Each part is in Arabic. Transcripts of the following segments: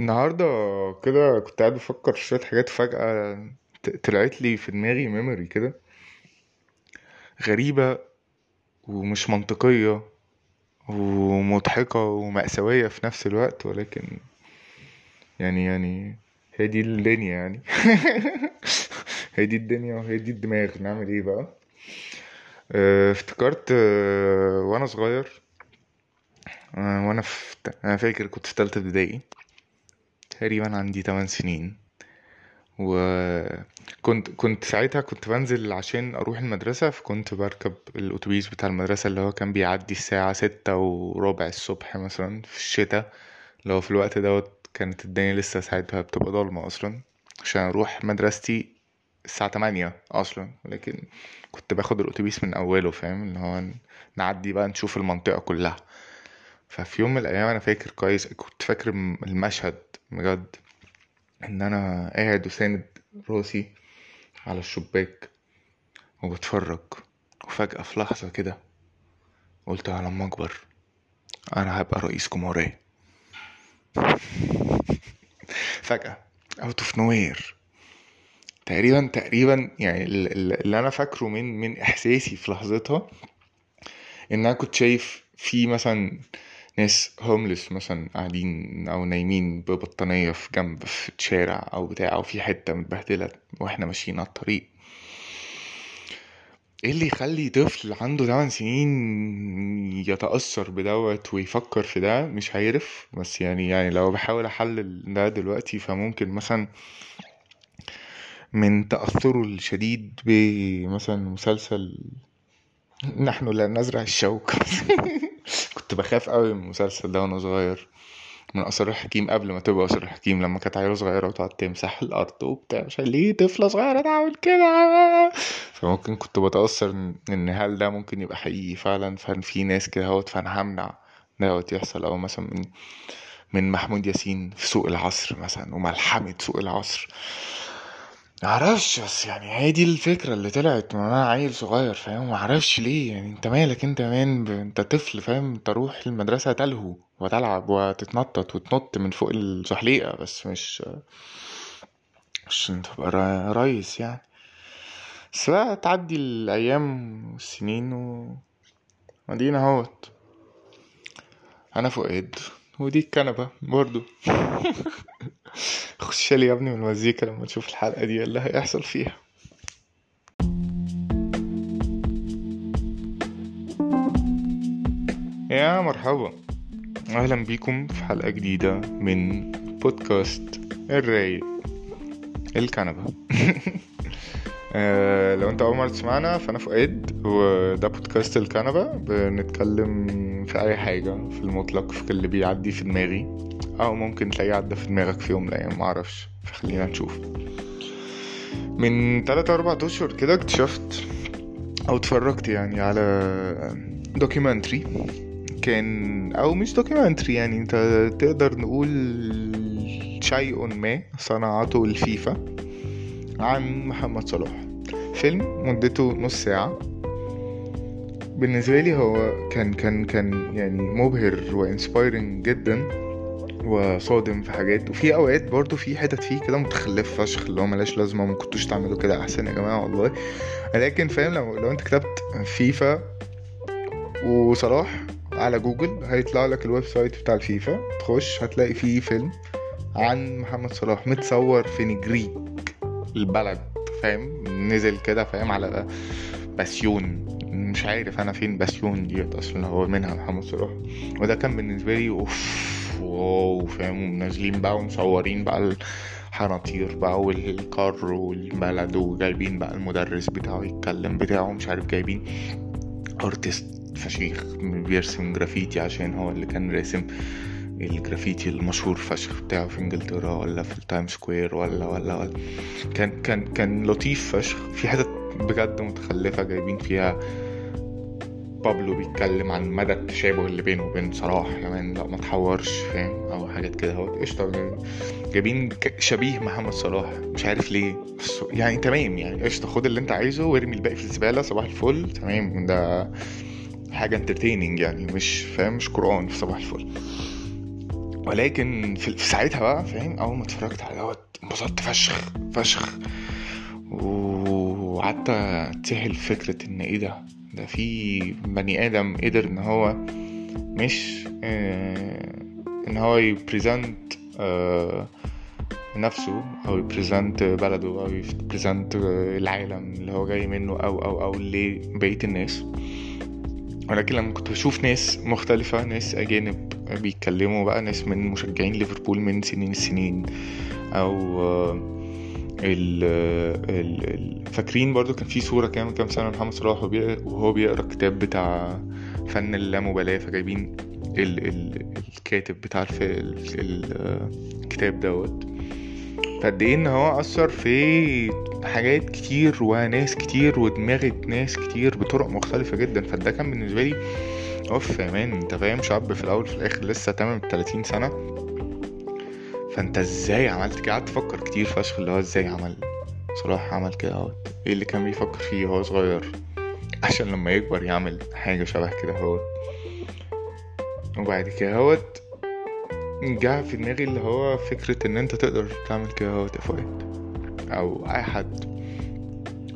النهاردة كده كنت قاعد بفكر في شوية حاجات فجأة طلعت لي في دماغي ميموري كده غريبة ومش منطقية ومضحكة ومأساوية في نفس الوقت ولكن يعني يعني هي دي الدنيا يعني. هي دي الدنيا وهي دي الدماغ نعمل إيه بقى؟ آه، افتكرت آه، وأنا صغير آه، وأنا في أنا فاكر كنت في تالتة ابتدائي. تقريبا عندي 8 سنين. وكنت كنت ساعتها كنت بنزل عشان أروح المدرسة فكنت بركب الأتوبيس بتاع المدرسة اللي هو كان بيعدي الساعة ستة وربع الصبح مثلا في الشتاء. اللي هو في الوقت دوت كانت الدنيا لسه ساعتها بتبقى ضلمة أصلا. عشان أروح مدرستي الساعة تمانية أصلا. لكن كنت باخد الأتوبيس من أوله فاهم؟ اللي هو نعدي بقى نشوف المنطقة كلها. ففي يوم من الأيام أنا فاكر كويس كنت فاكر المشهد بجد إن أنا قاعد وساند راسي على الشباك وبتفرج وفجأة في لحظة كده قلت على لما أكبر أنا هبقى رئيس جمهورية. فجأة out of nowhere تقريبا تقريبا يعني ال- ال- اللي أنا فاكره من من إحساسي في لحظتها إن أنا كنت شايف في مثلا ناس هوملس مثلا قاعدين أو نايمين ببطانية في جنب في الشارع أو بتاع أو في حتة متبهدلة وإحنا ماشيين على الطريق. إيه اللي يخلي طفل عنده 8 سنين يتأثر بدوت ويفكر في ده؟ مش عارف. بس يعني يعني لو بحاول أحلل ده دلوقتي فممكن مثلا من تأثره الشديد بمثلا مسلسل نحن لا نزرع الشوك كنت بخاف قوي من المسلسل ده وأنا صغير. من أسرار الحكيم قبل ما تبقى أسرار الحكيم لما كانت عيلة صغيرة وتقعد تمسح الأرض وبتاع عشان ليه طفلة صغيرة تعمل كده؟ فممكن كنت بتأثر إن- إن هل ده ممكن يبقى حقيقي فعلا؟ فان في ناس كده هوت فأنا همنع دوت يحصل. أو مثلا من من محمود ياسين في سوق العصر مثلا وملحمة سوق العصر. معرفش بس يعني هي دي الفكرة اللي طلعت من أنا عيل صغير فاهم؟ معرفش ليه يعني انت مالك انت مان ب... انت طفل فاهم؟ تروح المدرسة تلهو وتلعب وتتنطط وتنط من فوق الزحليقة بس مش مش عشان تبقى ريس يعني. بس بقى تعدي الأيام والسنين و ودينا اهوت. أنا فؤاد ودي الكنبة برضو. خش لي يا ابني من المزيكا لما تشوف الحلقة دي اللي هيحصل فيها. يا مرحبا. أهلا بيكم في حلقة جديدة من بودكاست الرايق الكنبة. آه، لو انت أول مرة تسمعنا فأنا فؤاد وده بودكاست الكنبة. بنتكلم في أي حاجة في المطلق في اللي بيعدي في دماغي. أو ممكن تلاقيه عدى في دماغك في يوم من الأيام معرفش فخلينا نشوف. من 3 4 أشهر كده اكتشفت أو اتفرجت يعني على documentary. كان أو مش documentary يعني أنت تقدر نقول شيء ما صنعته الفيفا عن محمد صلاح. فيلم مدته نص ساعة. بالنسبة لي هو كان كان كان يعني مبهر و inspiring جدا. وصادم في حاجات. وفي أوقات برضو في حتت فيه كده متخلف فشخ اللي هو ملاش لازمة ما كنتوش تعملوا كده أحسن يا جماعة والله. لكن فاهم لو لو أنت كتبت فيفا وصلاح على جوجل هيطلع لك ال website بتاع الفيفا. تخش هتلاقي فيه فيلم عن محمد صلاح متصور في نجريج البلد فاهم؟ نزل كده فاهم؟ على باسيون. مش عارف أنا فين باسيون ديت أصلا هو منها محمد صلاح. وده كان بالنسبة لي أوف. wow فاهم؟ ونازلين بقى ومصورين بقى الحناطير بقى والكار والبلد وجايبين بقى المدرس بتاعه يتكلم بتاعه مش عارف جايبين artist فشيخ بيرسم جرافيتي عشان هو اللي كان راسم الجرافيتي المشهور فشخ بتاعه في إنجلترا ولا في التايم سكوير ولا ولا ولا. كان كان كان لطيف فشخ. في حتت بجد متخلفة جايبين فيها بابلو بيتكلم عن مدى التشابه اللي بينه وبين صلاح. كمان لا ما تحورش فاهم؟ أو حاجات كده أهوت. قشطة جايبين- شبيه محمد صلاح. مش عارف ليه. يعني تمام يعني. قشطة خد اللي أنت عايزه وارمي الباقي في الزبالة. صباح الفل. تمام. ده حاجة انترتيننج يعني. مش فاهم؟ مش قرآن في صباح الفل. ولكن في ساعتها بقى فاهم؟ أول ما اتفرجت على دوت انبسطت فشخ فشخ. وقعدت أتسحل فكرة إن إيه ده؟ ده في بني آدم قدر إن هو مش آه إن هو ي present آه نفسه أو ي present بلده أو ي present العالم اللي هو جاي منه أو أو أو لبقية الناس. ولكن لما كنت بشوف ناس مختلفة ناس أجانب بيتكلموا بقى ناس من مشجعين ليفربول من سنين السنين أو فاكرين برضو كان في صورة كام كام سنة محمد صلاح وهو بيقرا الكتاب بتاع فن اللامبالاة فجايبين ال ال الكاتب بتاع الف الكتاب دوت. فقد إيه إن هو أثر في حاجات كتير وناس كتير ودماغ ناس كتير بطرق مختلفة جدا. فده كان بالنسبة لي أوف يا مان أنت فاهم شاب في الأول في الآخر لسه تمام 30 سنة. فانت إزاي عملت كده؟ قعدت أفكر كتير فشخ اللي هو إزاي عمل صلاح عمل كده اهوت إيه اللي كان بيفكر فيه وهو صغير؟ عشان لما يكبر يعمل حاجة شبه كده اهوت. وبعد كده اهوت جه في دماغي اللي هو فكرة ان انت تقدر تعمل كده اهوت يا أو اي حد.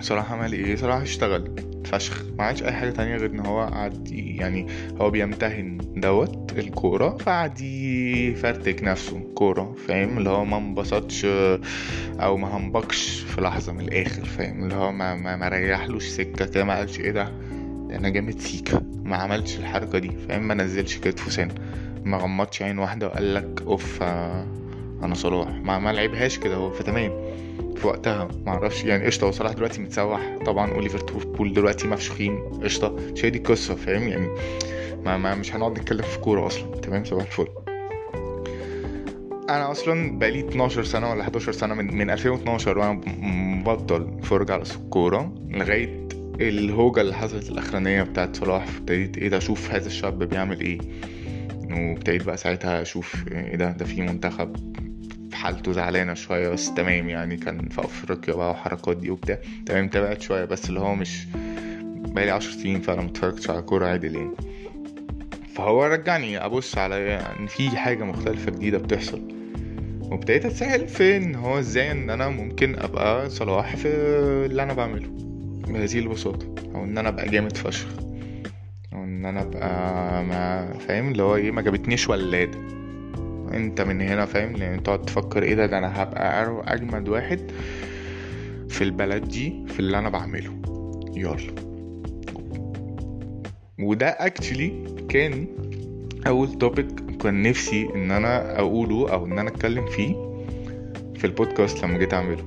صراحة عمل إيه؟ صراحة اشتغل. فشخ. ما عادش أي حاجة تانية غير إن هو قعد يعني هو بيمتهن دوت الكورة فقعد يفرتك نفسه كورة فاهم؟ اللي هو ما انبسطش أو ما هنبكش في لحظة من الآخر فاهم؟ اللي هو ما, ما, ما ريحلوش سكة كده ما قالش إيه ده؟ أنا جامد سيكا. ما عملش الحركة دي فاهم؟ ما نزلش كتفه سنة ما غمضش عين واحدة وقال لك أوف أنا صلاح. ما ما لعبهاش كده هو فتمام. في وقتها ما أعرفش يعني قشطة هو صلاح دلوقتي متسوح. طبعا وليفربول دلوقتي مفشوخين قشطة. مش هي دي القصة فاهم؟ يعني ما, ما مش هنقعد نتكلم في كورة أصلا. تمام؟ صباح الفل. أنا أصلا بقالي 12 سنة ولا 11 سنة من من 2012 وأنا مبطل فرجة على الكورة لغاية الهوجة اللي حصلت الأخرانية بتاعت صلاح. ابتديت إيه ده أشوف هذا الشاب بيعمل إيه. وابتديت بقى ساعتها أشوف إيه ده ده في منتخب حالته زعلانة شوية بس تمام يعني كان في أفريقيا بقى وحركات دي وبتاع. تمام تابعت شوية بس اللي هو مش بقالي عشر سنين فأنا متفرجتش على كورة عادل يعني فهو رجعني أبص على إن يعني في حاجة مختلفة جديدة بتحصل. وابتديت اتسهل في إن هو إزاي إن أنا ممكن أبقى صلاح في اللي أنا بعمله. بهذه البساطة. أو إن أنا أبقى جامد فشخ. أو إن أنا أبقى ما فاهم؟ اللي هو إيه ما جابتنيش ولادة. انت من هنا فاهم؟ لأن تقعد تفكر إيه ده؟ ده أنا هبقى أجمد واحد في البلد دي في اللي أنا بعمله. يلا. وده actually كان أول topic كان نفسي إن أنا أقوله أو إن أنا أتكلم فيه في البودكاست لما جيت أعمله.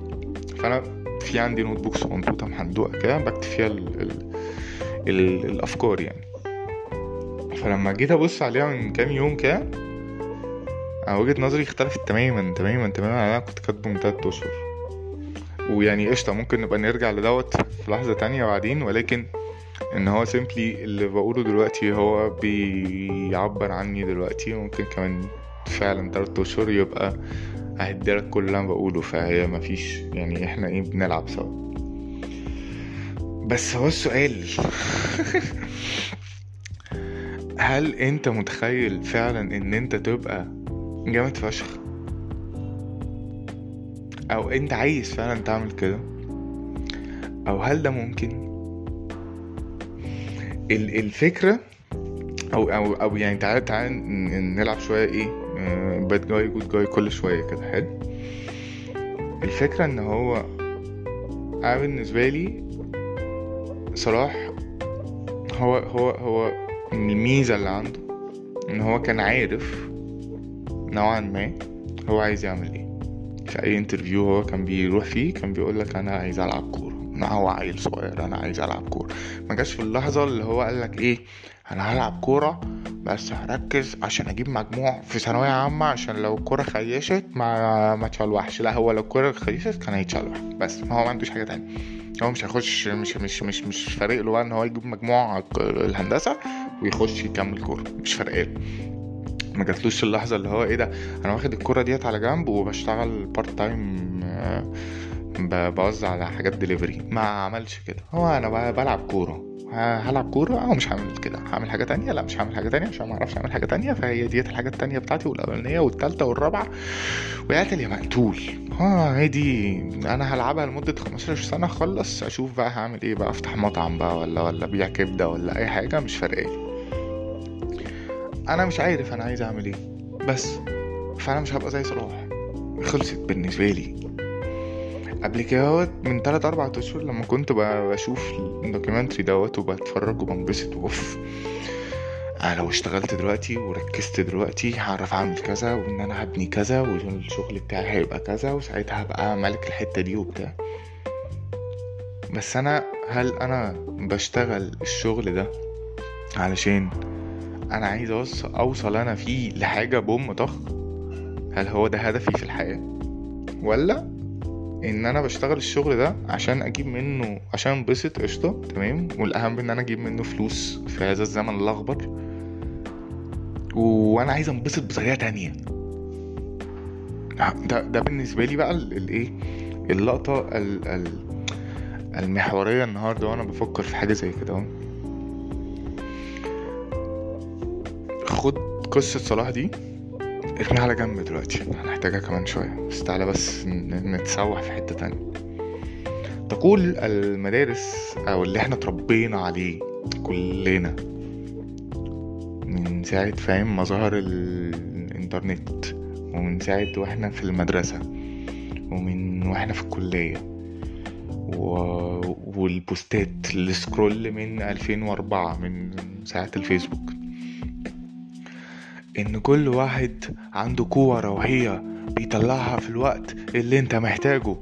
فأنا في عندي notebook صغنطوطه محندوقه كده بكتب فيها ال ال ال الأفكار يعني. فلما جيت أبص عليها من كام يوم كده أنا وجهة نظري اختلفت تماما تماما تماما. أنا كنت كاتبه من تلات أشهر. ويعني قشطة ممكن نبقى نرجع لدوت في لحظة تانية بعدين. ولكن إن هو سيمبلي اللي بقوله دلوقتي هو بيعبر عني دلوقتي. ممكن كمان فعلا تلات أشهر يبقى اهدلك كل اللي أنا بقوله. فهي مفيش يعني إحنا إيه بنلعب سوا. بس هو السؤال هل أنت متخيل فعلا إن أنت تبقى جامد فشخ. أو أنت عايز فعلا تعمل كده. أو هل ده ممكن؟ الفكرة أو أو أو يعني تعالى تعالى نلعب شوية إيه باد جاي جود جاي كل شوية كده. حلو. الفكرة إن هو أنا بالنسبة لي صلاح هو هو هو الميزة اللي عنده إن هو كان عارف نوعا ما هو عايز يعمل إيه. في أي انترفيو هو كان بيروح فيه كان بيقول لك أنا عايز ألعب كورة. أنا هو عيل صغير أنا عايز ألعب كورة. ما جاش في اللحظة اللي هو قال لك إيه أنا هلعب كورة بس هركز عشان أجيب مجموع في ثانوية عامة عشان لو الكورة خيشت ما ما تشلوحش. لا هو لو الكورة خيشت كان هيتشلوح. بس ما هو ما عندوش حاجة تانية. هو مش هيخش مش مش مش مش فارق له بقى إن هو يجيب مجموع الهندسة ويخش يكمل كورة. مش فارق له. ما جاتلوش اللحظة اللي هو إيه ده أنا واخد الكوره ديت على جنب وبشتغل part time بوزع على حاجات دليفري ما عملش كده. هو أنا بلعب كورة. هلعب كورة؟ أو مش هعمل كده. هعمل حاجة تانية؟ لا مش هعمل حاجة تانية عشان ما أعرفش أعمل حاجة تانية. فهي ديت الحاجة التانية بتاعتي والأولانية والتالتة والرابعة. وقعت يا مقتول آه هي دي أنا هلعبها لمدة 15 سنة أخلص أشوف بقى هعمل إيه بقى أفتح مطعم بقى ولا ولا أبيع كبدة ولا أي حاجة مش فارقة أنا مش عارف أنا عايز أعمل إيه. بس فأنا مش هبقى زي صلاح. خلصت بالنسبة لي. قبل كده من 3 4 أشهر لما كنت بشوف ال documentary دوت وبتفرج وبنبسط. وأوف. أنا لو اشتغلت دلوقتي وركزت دلوقتي هعرف أعمل كذا وإن أنا هبني كذا والشغل بتاعي هيبقى كذا وساعتها هبقى ملك الحتة دي وبتاع. بس أنا هل أنا بشتغل الشغل ده علشان أنا عايز أوصل أنا فيه لحاجة بوم طخ. هل هو ده هدفي في الحياة؟ ولا إن أنا بشتغل الشغل ده عشان أجيب منه عشان أنبسط قشطة تمام. والأهم إن أنا أجيب منه فلوس في هذا الزمن الاخضر وأنا عايز أنبسط بطريقة تانية. ده ده بالنسبة لي بقى ال- الايه اللقطة ال ال المحورية النهارده وأنا بفكر في حاجة زي كده قصة صلاح دي؟ ارميها على جنب دلوقتي. هنحتاجها كمان شوية. بس تعالى بس نتسوح في حتة تانية. تقول المدارس أو اللي إحنا اتربينا عليه كلنا من ساعة فاهم؟ مظاهر الإنترنت ومن ساعة وإحنا في المدرسة ومن وإحنا في الكلية و... والبوستات السكرول من 2004 من ساعة الفيسبوك. إن كل واحد عنده قوة روحية بيطلعها في الوقت اللي انت محتاجه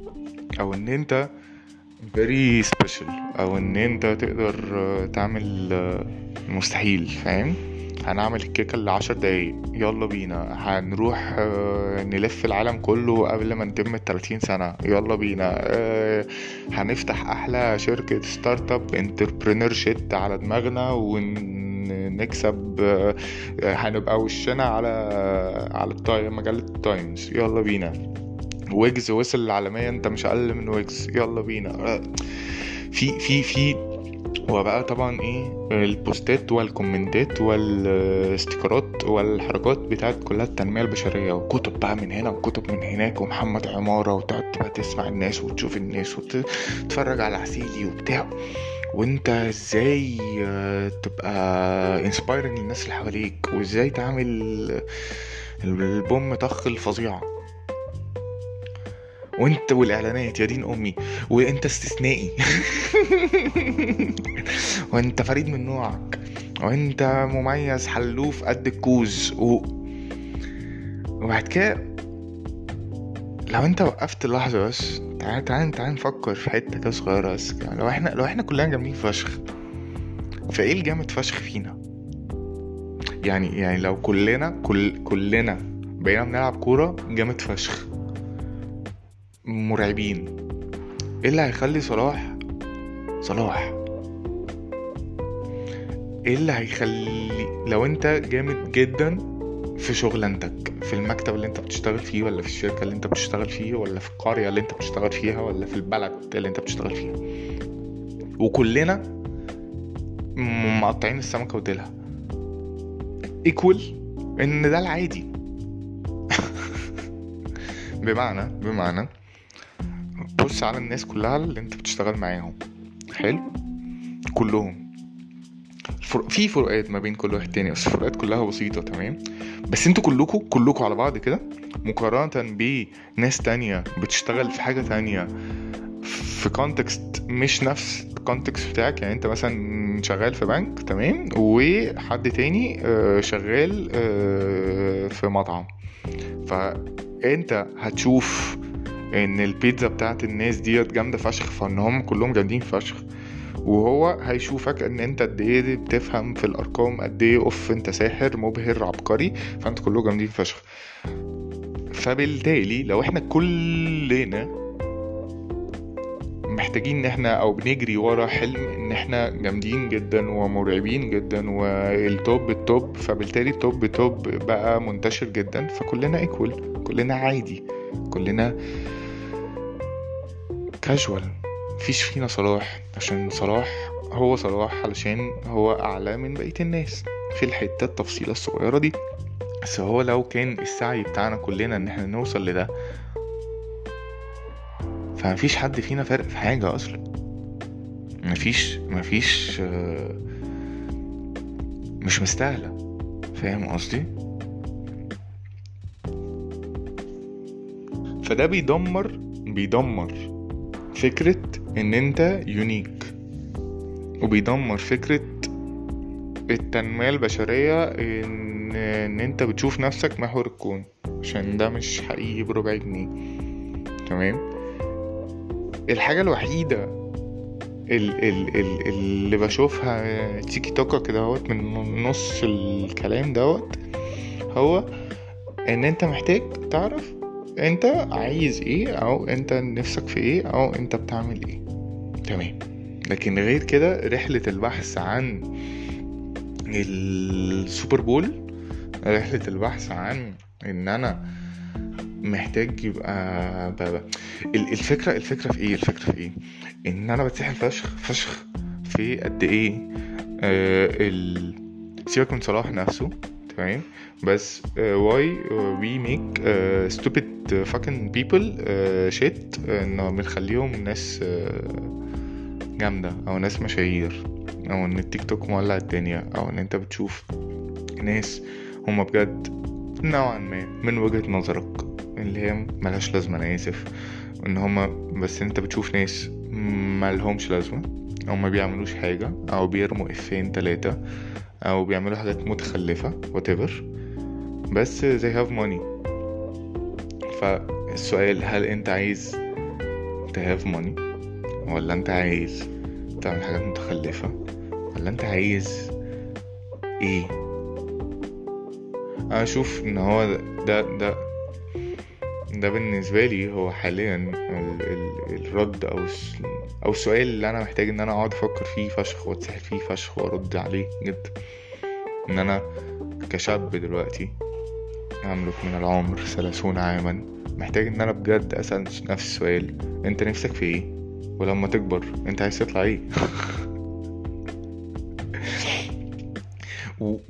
أو إن انت very special أو إن انت تقدر تعمل المستحيل فاهم؟ هنعمل الكيكة اللي عشر دقايق. يلا بينا. هنروح آه، نلف العالم كله قبل ما نتم التلاتين سنة. يلا بينا. آه، هنفتح أحلى شركة startup entrepreneur shit على دماغنا ونكسب آه، هنبقى وشنا على على التايم مجلة التايمز. يلا بينا. ويجز وصل العالمية انت مش أقل من ويجز. يلا بينا. في في في وبقى طبعا إيه البوستات والكومنتات والاستيكرات والحركات بتاعت كلها التنمية البشرية. وكتب بقى من هنا وكتب من هناك ومحمد عمارة وتقعد بقى تسمع الناس وتشوف الناس وتتفرج على عسيلي وبتاع. وانت إزاي آه، تبقى inspiring للناس اللي حواليك؟ وازاي تعمل البوم طخ الفظيعة وانت والإعلانات يا دين أمي وانت استثنائي. وانت فريد من نوعك. وانت مميز حلوف قد الكوز. و... وبعد كده لو انت وقفت لحظة بس تعال تعال تعال نفكر في حتة كده صغيرة بس كده. لو إحنا لو إحنا كلنا جامدين فشخ فايه الجامد فشخ فينا يعني يعني لو كلنا كل كلنا بقينا بنلعب كورة جامد فشخ مرعبين إيه اللي هيخلي صلاح صلاح إيه اللي هيخلي لو انت جامد جدا في شغلانتك في المكتب اللي انت بتشتغل فيه ولا في الشركة اللي انت بتشتغل فيه ولا في القرية اللي انت بتشتغل فيها ولا في البلد اللي انت بتشتغل فيها؟ وكلنا مقطعين السمكة وديلها. ايكوال إن ده العادي. بمعنى بمعنى بص على الناس كلها اللي انت بتشتغل معاهم. حلو؟ كلهم. الفرق... في فروقات ما بين كل واحد تاني بس الفروقات كلها بسيطة تمام؟ بس أنتوا كلكم كلكم على بعض كده مقارنة بناس تانية بتشتغل في حاجة تانية في context مش نفس ال context بتاعك يعني انت مثلا شغال في بنك تمام؟ وحد تاني آه، شغال آه، في مطعم. فانت هتشوف ان البيتزا بتاعت الناس ديت جامدة فشخ فان هم كلهم جامدين فشخ. وهو هيشوفك إن أنت قد إيه بتفهم في الأرقام قد إيه أوف أنت ساحر مبهر عبقري فأنت كلهم جامدين فشخ. فبالتالي لو إحنا كلنا محتاجين إن إحنا أو بنجري ورا حلم إن إحنا جامدين جدا ومرعبين جدا وال top ال top فبالتالي ال top top بقى منتشر جدا فكلنا equal كلنا عادي كلنا كاجوال مفيش فينا صلاح عشان صلاح هو صلاح علشان هو أعلى من بقية الناس في الحتة التفصيلة الصغيرة دي. بس هو لو كان السعي بتاعنا كلنا إن إحنا نوصل لده فمفيش حد فينا فارق في حاجة أصلا. مفيش مفيش آه، مش مستاهلة. فاهم قصدي؟ فده بيدمر بيدمر فكرة إن أنت يونيك وبيدمر فكرة التنمية البشرية ان, إن أنت بتشوف نفسك محور الكون. عشان ده مش حقيقي بربع جنيه. تمام؟ الحاجة الوحيدة ال ال ال اللي بشوفها تيكي توكا كده هوت من نص الكلام دوت هو إن أنت محتاج تعرف أنت عايز إيه أو أنت نفسك في إيه أو أنت بتعمل إيه. تمام لكن غير كده رحلة البحث عن السوبر بول رحلة البحث عن إن أنا محتاج يبقى بابا. الفكرة الفكرة في إيه الفكرة في إيه إن أنا بتسحل فشخ فشخ في قد إيه آه. سيبك من صلاح نفسه تمام بس why we make stupid fucking people shit إنه بنخليهم ناس uh, جامدة أو ناس مشاهير أو إن التيك توك مولع الدنيا أو إن أنت بتشوف ناس هما بجد نوعا ما من وجهة نظرك اللي هي ملهاش لازمة أنا آسف. إن هما بس أنت بتشوف ناس ملهمش لازمة أو ما بيعملوش حاجة أو بيرموا افين تلاتة أو بيعملوا حاجات متخلفة whatever. بس they have money. فالسؤال هل أنت عايز to have money ولا انت عايز تعمل حاجات متخلفة؟ ولا انت عايز إيه؟ أنا أشوف ان هو ده ده ده بالنسبة لي هو حاليا ال ال الرد أو أو السؤال اللي أنا محتاج إن أنا أقعد أفكر فيه فشخ وأتسحل فيه فشخ وأرد عليه جدا إن أنا كشاب دلوقتي أملك من العمر ثلاثون عاما محتاج إن أنا بجد أسأل نفسي السؤال أنت نفسك في إيه؟ ولما تكبر انت عايز تطلع إيه؟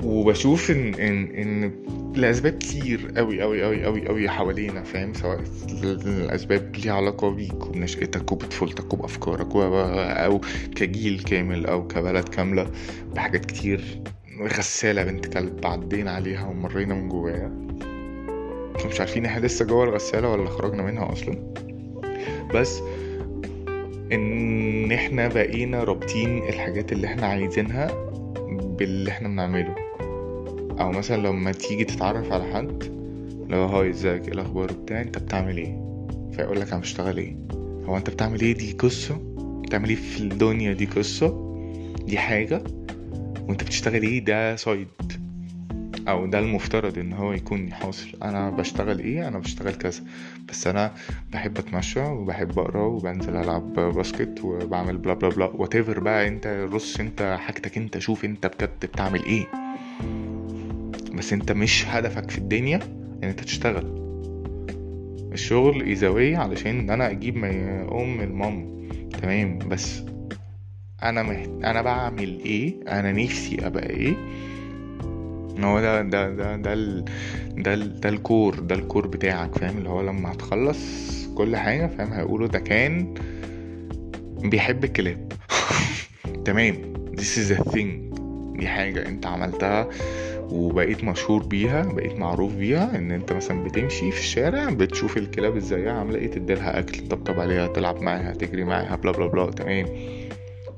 وبشوف ان ان ان لأسباب كتير قوي قوي قوي قوي قوي حوالينا فاهم؟ سواء الاسباب ليها علاقة بيك وبنشأتك وبطفولتك وبأفكارك أو كجيل كامل أو كبلد كاملة بحاجات كتير غسالة بنت كلب عدينا عليها ومرينا من جواها مش عارفين إحنا لسه جوه الغسالة ولا خرجنا منها أصلا. بس إن إحنا بقينا رابطين الحاجات اللي إحنا عايزينها باللي إحنا بنعمله. أو مثلا لما تيجي تتعرف على حد لو hi إزيك؟ إيه الأخبار بتاع أنت بتعمل إيه؟ فيقول لك أنا بشتغل إيه؟ هو أنت بتعمل إيه؟ دي قصة. بتعمل إيه في الدنيا؟ دي قصة. دي حاجة. وأنت بتشتغل إيه؟ ده side أو ده المفترض إن هو يكون حاصل. أنا بشتغل إيه؟ أنا بشتغل كذا. بس أنا بحب أتمشى وبحب أقرأ وبنزل ألعب basket وبعمل blah blah blah. وهات بقى أنت رص أنت حاجتك أنت. شوف أنت بجد بتعمل إيه. بس أنت مش هدفك في الدنيا إن أنت تشتغل. الشغل ايزاوية علشان أنا أجيب أم المام تمام؟ بس أنا محت... أنا بعمل إيه؟ أنا نفسي أبقى إيه؟ هو ده ده ده ده ال... ده ال... ده الكور ده الكور بتاعك فاهم؟ اللي هو لما هتخلص كل حاجة فاهم؟ هيقولوا ده كان بيحب الكلاب. تمام. This is a thing. دي حاجة أنت عملتها وبقيت مشهور بيها بقيت معروف بيها إن أنت مثلا بتمشي في الشارع بتشوف الكلاب إزاي عاملة إيه تديلها أكل تطبطب عليها تلعب معاها تجري معاها blah blah blah تمام.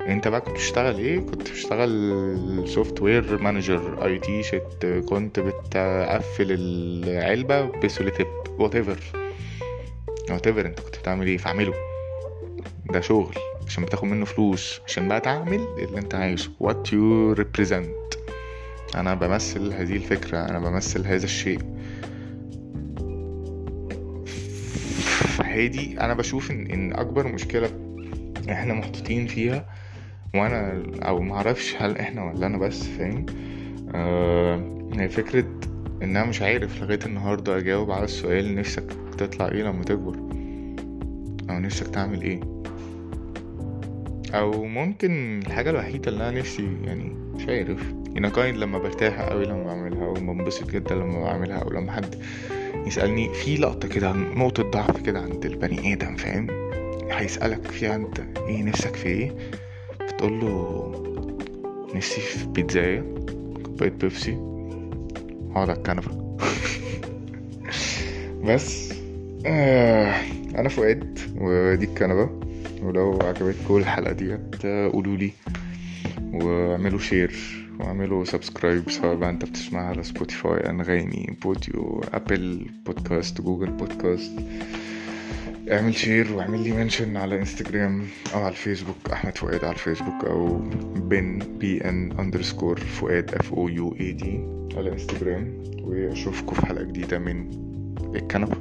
انت بقى كنت بتشتغل إيه؟ كنت بتشتغل software manager IT shit كنت بتقفل العلبة ب sellotape whatever whatever انت كنت بتعمل إيه فاعمله. ده شغل عشان بتاخد منه فلوس عشان بقى تعمل اللي انت عايزه. what you represent. أنا بمثل هذه الفكرة أنا بمثل هذا الشيء. فهادي أنا بشوف ان, إن اكبر مشكلة إحنا محطوطين فيها وأنا أو معرفش هل إحنا ولا أنا بس فاهم؟ آه هي فكرة ان أنا مش عارف لغاية النهاردة اجاوب على السؤال نفسك تطلع إيه لما تكبر؟ أو نفسك تعمل إيه؟ أو ممكن الحاجة الوحيدة اللي أنا نفسي يعني مش عارف ينكاين لما برتاح قوي لما بعملها وبنبسط جدا لما بعملها أو لما حد يسألني في لقطة كده نقطة ضعف كده عند البني آدم فاهم؟ هيسألك فيها انت إيه نفسك في إيه؟ بتقول له نفسي في بيتزاية كوباية بيبسي اقعد على الكنبة. بس آه أنا فؤاد ودي الكنبة ولو عجبتكم الحلقة ديت قولوا لي واعملوا share واعملوا subscribe سواء بقى أنت بتسمعها على Spotify أنغامي Podeo Apple Podcast Google Podcast اعمل share واعمل لي mention على انستجرام أو على الفيسبوك احمد فؤاد على الفيسبوك أو بن B N underscore فؤاد F O U A D على انستجرام واشوفكم في حلقة جديدة من الكنبه